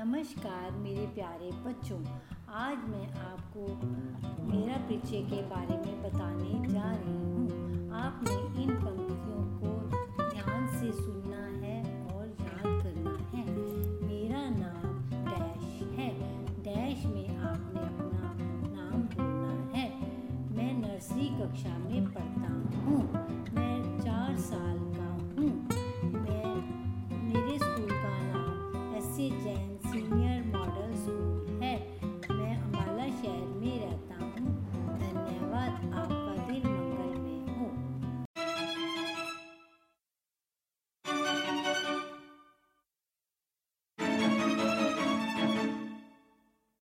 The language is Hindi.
नमस्कार मेरे प्यारे बच्चों, आज मैं आपको मेरा परिचय के बारे में बताने जा रही हूँ। आपने इन पंक्तियों को ध्यान से सुनना है और याद करना है। मेरा नाम डैश है। डैश में आपने अपना नाम बोलना है। मैं नर्सरी कक्षा में पढ़ता हूँ। मैं चार साल का हूँ। मैं, मेरे स्कूल का नाम एस जैन Yeah.